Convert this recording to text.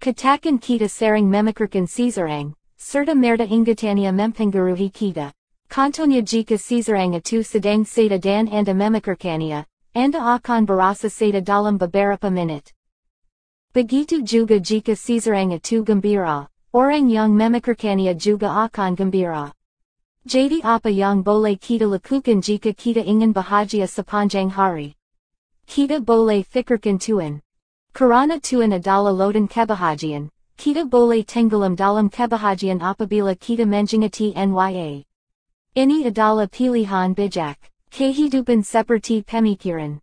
Katakan kita sarang memikirkan Caesarang, serta merda ingatania mempengaruhi kita. Kantonya jika Caesarang atu sedang seda dan anda memikirkania, anda akan berasa seda dalam beberapa menit. Begitu juga jika Caesarang atu gembira, orang yang memikirkania juga akan gembira. Jadi apa yang boleh kita lakukan jika kita ingin bahagia sepanjang hari? Kita boleh fikirkan tuan. Karana tuan adala lodan kebahagiaan, kita boleh tenggelam dalam kebahagiaan apabila kita menjingati nya. Ini adalah pilihan bijak, kehidupan seperti pemikiran.